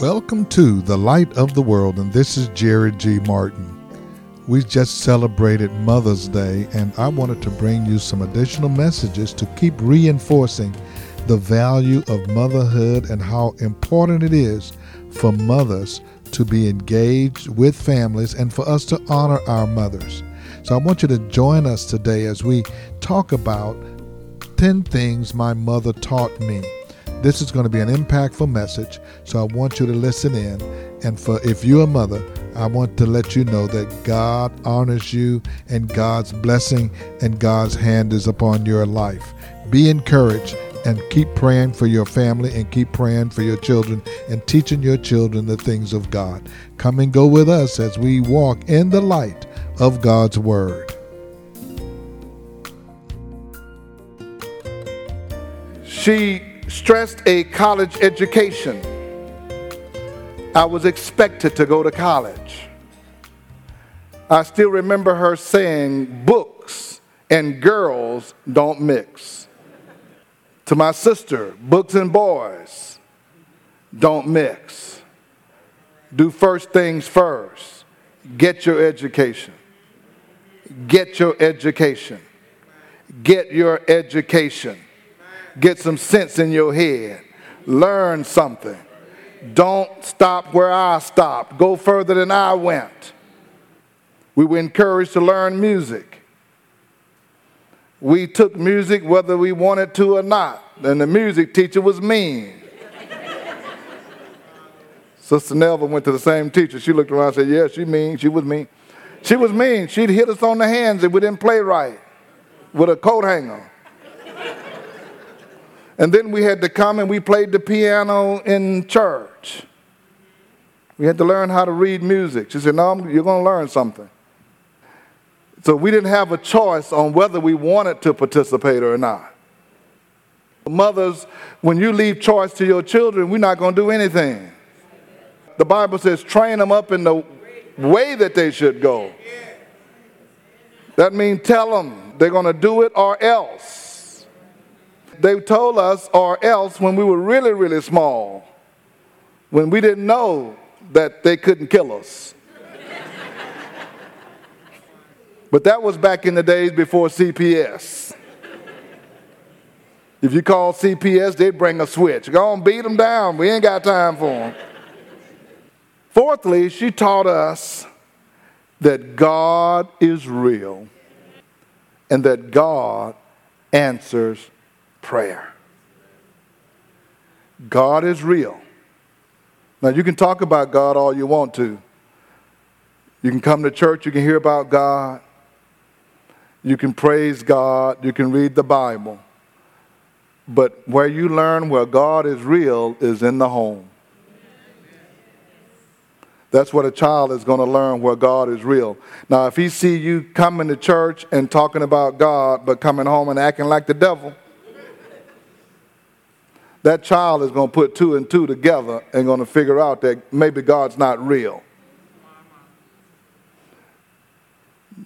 Welcome to the Light of the World, and this is Jerry G. Martin. We just celebrated Mother's Day, and I wanted to bring you some additional messages to keep reinforcing the value of motherhood and how important it is for mothers to be engaged with families and for us to honor our mothers. So I want you to join us today as we talk about 10 things my mother taught me. This is going to be an impactful message, so I want you to listen in. And for if you're a mother, I want to let you know that God honors you and God's blessing and God's hand is upon your life. Be encouraged and keep praying for your family and keep praying for your children and teaching your children the things of God. Come and go with us as we walk in the light of God's Word. She stressed a college education. I was expected to go to college. I still remember her saying, Books and girls don't mix. To my sister, books and boys don't mix. Do first things first. Get your education. Get your education. Get your education. Get some sense in your head. Learn something. Don't stop where I stopped. Go further than I went. We were encouraged to learn music. We took music whether we wanted to or not, and the music teacher was mean. Sister Nelva went to the same teacher. She looked around and said, Yeah, she mean. She was mean. She was mean. She'd hit us on the hands if we didn't play right with a coat hanger. And then we had to come and we played the piano in church. We had to learn how to read music. She said, No, you're going to learn something. So we didn't have a choice on whether we wanted to participate or not. Mothers, when you leave choice to your children, we're not going to do anything. The Bible says, train them up in the way that they should go. That means tell them they're going to do it or else. They told us, or else, when we were really, really small, when we didn't know that they couldn't kill us. but that was back in the days before CPS. If you call CPS, they'd bring a switch. Go on, beat them down. We ain't got time for them. Fourthly, she taught us that God is real and that God answers prayer. God is real. Now, you can talk about God all you want to. You can come to church, you can hear about God, you can praise God, you can read the Bible. But where you learn where God is real is in the home. That's what a child is going to learn where God is real. Now, if he see you coming to church and talking about God, but coming home and acting like the devil, that child is going to put two and two together and going to figure out that maybe God's not real.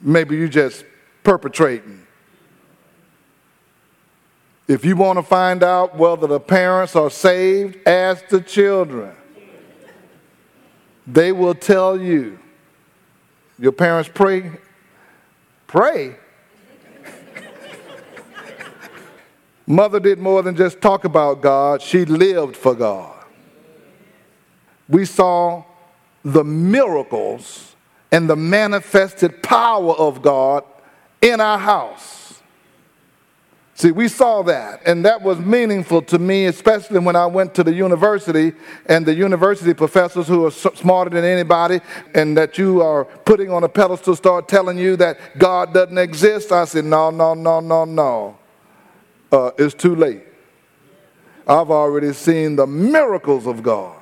Maybe you just perpetrating. If you want to find out whether the parents are saved, ask the children. They will tell you. Your parents pray? Pray. Mother did more than just talk about God, she lived for God. We saw the miracles and the manifested power of God in our house. See, we saw that, and that was meaningful to me, especially when I went to the university and the university professors who are smarter than anybody and that you are putting on a pedestal start telling you that God doesn't exist. I said, no, no, no, no, no uh, it's too late. I've already seen the miracles of God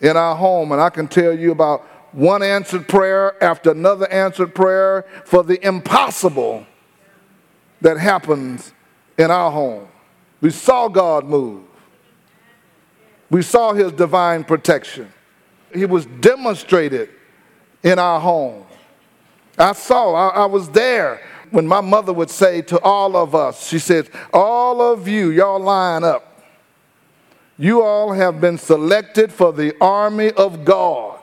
in our home, and I can tell you about one answered prayer after another answered prayer for the impossible that happens in our home. We saw God move, we saw His divine protection. He was demonstrated in our home. I saw, I, I was there when my mother would say to all of us, she says, All of you, y'all line up. You all have been selected for the army of God.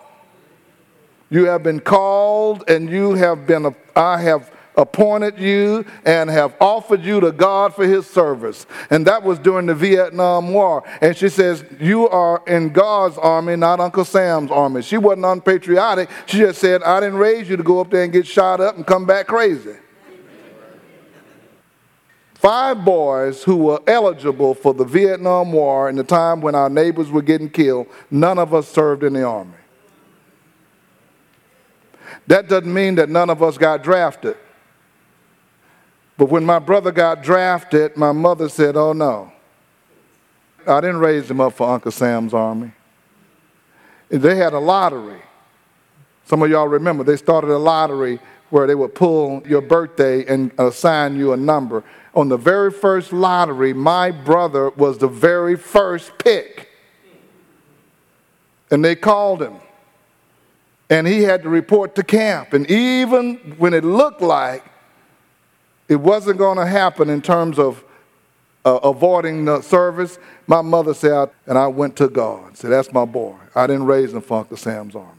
You have been called and you have been, I have appointed you and have offered you to God for his service. And that was during the Vietnam War. And she says, You are in God's army, not Uncle Sam's army. She wasn't unpatriotic. She just said, I didn't raise you to go up there and get shot up and come back crazy. Five boys who were eligible for the Vietnam War in the time when our neighbors were getting killed, none of us served in the army. That doesn't mean that none of us got drafted. But when my brother got drafted, my mother said, Oh no. I didn't raise him up for Uncle Sam's army. They had a lottery. Some of y'all remember, they started a lottery where they would pull your birthday and assign you a number. On the very first lottery, my brother was the very first pick. And they called him. And he had to report to camp. And even when it looked like it wasn't going to happen in terms of uh, avoiding the service. My mother said, and I went to God. Said, that's my boy. I didn't raise him for Uncle Sam's army.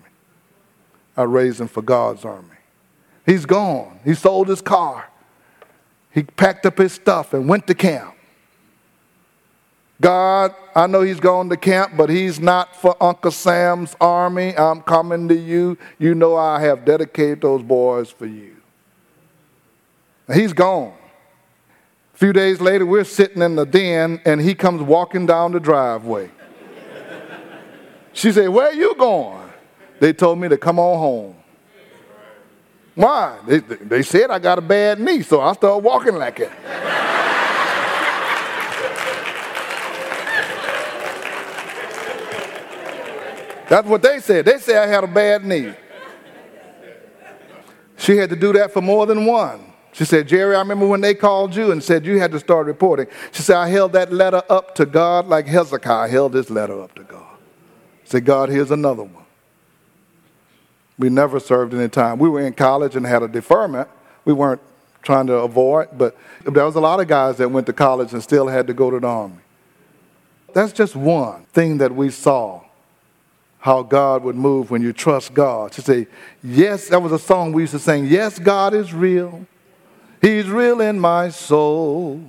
I raised him for God's army. He's gone. He sold his car. He packed up his stuff and went to camp. God, I know he's gone to camp, but he's not for Uncle Sam's army. I'm coming to you. You know I have dedicated those boys for you. He's gone. A few days later, we're sitting in the den, and he comes walking down the driveway. She said, Where are you going? They told me to come on home. Why? They, they said I got a bad knee, so I started walking like it. That's what they said. They said I had a bad knee. She had to do that for more than one. She said, Jerry, I remember when they called you and said you had to start reporting. She said, I held that letter up to God like Hezekiah held this letter up to God. Say, God, here's another one. We never served any time. We were in college and had a deferment. We weren't trying to avoid, but there was a lot of guys that went to college and still had to go to the army. That's just one thing that we saw how God would move when you trust God. To say, yes, that was a song we used to sing, Yes, God is real. He's real in my soul.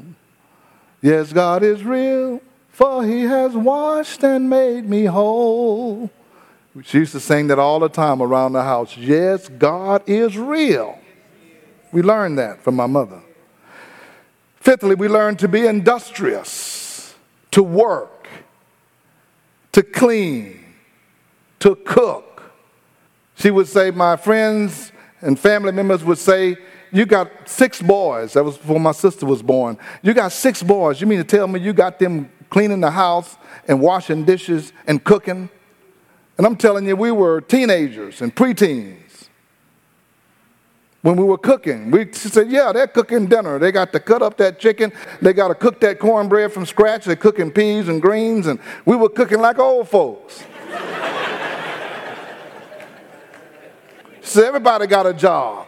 Yes, God is real, for he has washed and made me whole. She used to sing that all the time around the house. Yes, God is real. We learned that from my mother. Fifthly, we learned to be industrious, to work, to clean, to cook. She would say, My friends and family members would say, you got six boys. That was before my sister was born. You got six boys. You mean to tell me you got them cleaning the house and washing dishes and cooking? And I'm telling you, we were teenagers and preteens when we were cooking. We said, yeah, they're cooking dinner. They got to cut up that chicken. They got to cook that cornbread from scratch. They're cooking peas and greens. And we were cooking like old folks. so everybody got a job.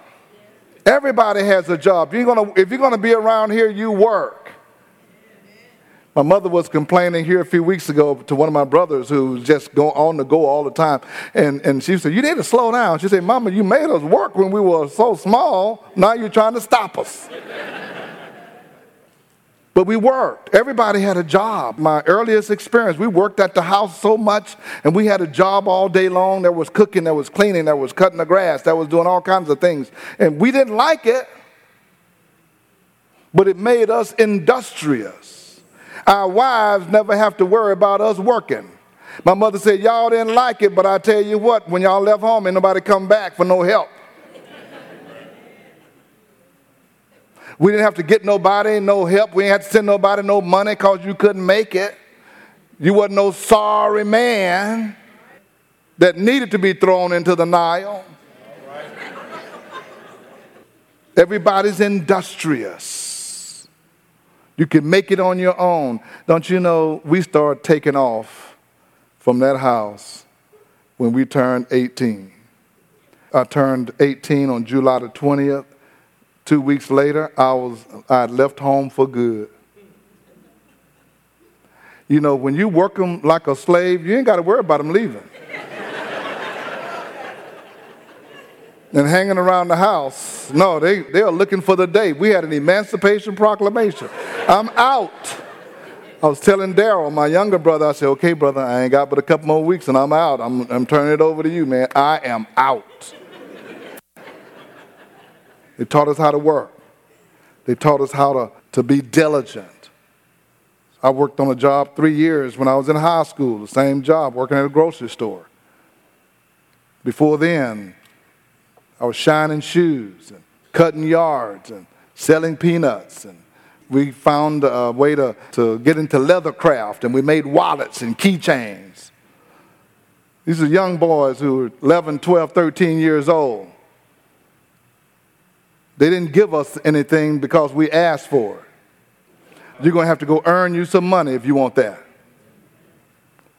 Everybody has a job. You're gonna, if you're going to be around here, you work. My mother was complaining here a few weeks ago to one of my brothers who's just go on the go all the time. And, and she said, You need to slow down. She said, Mama, you made us work when we were so small. Now you're trying to stop us. But we worked. Everybody had a job. My earliest experience, we worked at the house so much, and we had a job all day long. There was cooking, there was cleaning, there was cutting the grass, there was doing all kinds of things. And we didn't like it, but it made us industrious. Our wives never have to worry about us working. My mother said, Y'all didn't like it, but I tell you what, when y'all left home, ain't nobody come back for no help. We didn't have to get nobody no help. We didn't have to send nobody no money because you couldn't make it. You wasn't no sorry man that needed to be thrown into the Nile. Everybody's industrious. You can make it on your own. Don't you know, we started taking off from that house when we turned 18. I turned 18 on July the 20th. Two weeks later, I was I left home for good. You know, when you work them like a slave, you ain't got to worry about them leaving. And hanging around the house. No, they, they are looking for the day. We had an Emancipation Proclamation. I'm out. I was telling Daryl, my younger brother, I said, okay, brother, I ain't got but a couple more weeks and I'm out. I'm, I'm turning it over to you, man. I am out. they taught us how to work, they taught us how to, to be diligent. I worked on a job three years when I was in high school, the same job, working at a grocery store. Before then, I was shining shoes and cutting yards and selling peanuts. And we found a way to, to get into leather craft and we made wallets and keychains. These are young boys who were 11, 12, 13 years old. They didn't give us anything because we asked for it. You're going to have to go earn you some money if you want that.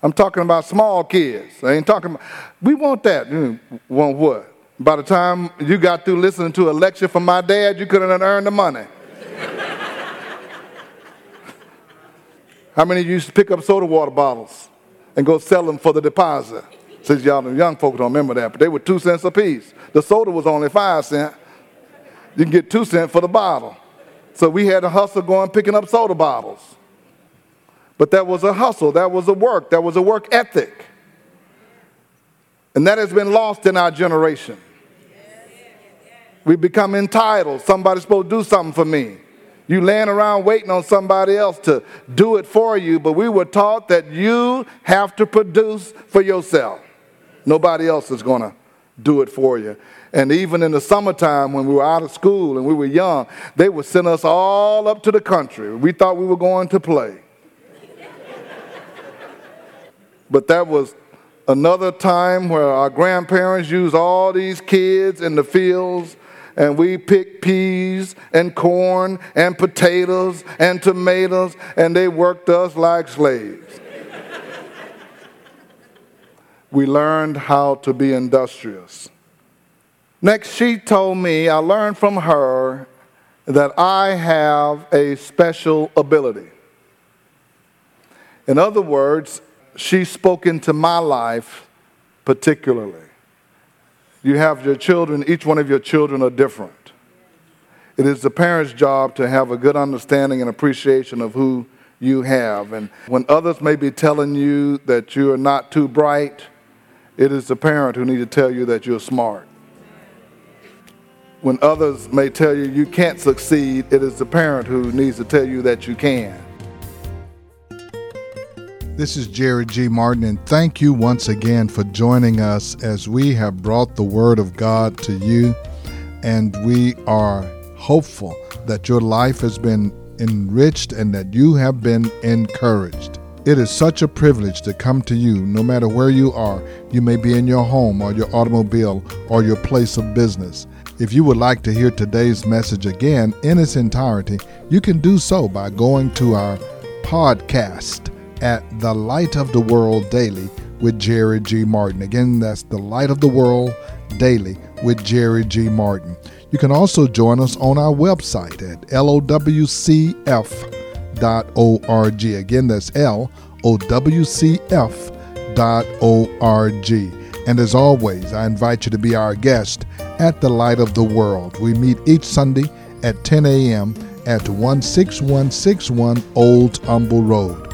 I'm talking about small kids. I ain't talking about, we want that. Want what? By the time you got through listening to a lecture from my dad, you couldn't have earned the money. How many of you used to pick up soda water bottles and go sell them for the deposit? Since y'all the young folks don't remember that, but they were two cents a piece. The soda was only five cents. You can get two cents for the bottle. So we had a hustle going picking up soda bottles. But that was a hustle, that was a work, that was a work ethic. And that has been lost in our generation. We become entitled. Somebody's supposed to do something for me. You laying around waiting on somebody else to do it for you, but we were taught that you have to produce for yourself. Nobody else is going to do it for you. And even in the summertime when we were out of school and we were young, they would send us all up to the country. We thought we were going to play. but that was another time where our grandparents used all these kids in the fields and we picked peas and corn and potatoes and tomatoes and they worked us like slaves. we learned how to be industrious. Next, she told me, I learned from her that I have a special ability. In other words, she spoke into my life particularly. You have your children, each one of your children are different. It is the parent's job to have a good understanding and appreciation of who you have. And when others may be telling you that you are not too bright, it is the parent who needs to tell you that you're smart. When others may tell you you can't succeed, it is the parent who needs to tell you that you can. This is Jerry G. Martin, and thank you once again for joining us as we have brought the Word of God to you. And we are hopeful that your life has been enriched and that you have been encouraged. It is such a privilege to come to you no matter where you are. You may be in your home or your automobile or your place of business. If you would like to hear today's message again in its entirety, you can do so by going to our podcast at The Light of the World Daily with Jerry G. Martin. Again, that's The Light of the World Daily with Jerry G. Martin. You can also join us on our website at lowcf.org. Again, that's lowcf.org. And as always, I invite you to be our guest at the Light of the World. We meet each Sunday at 10 a.m. at 16161 Old Humble Road.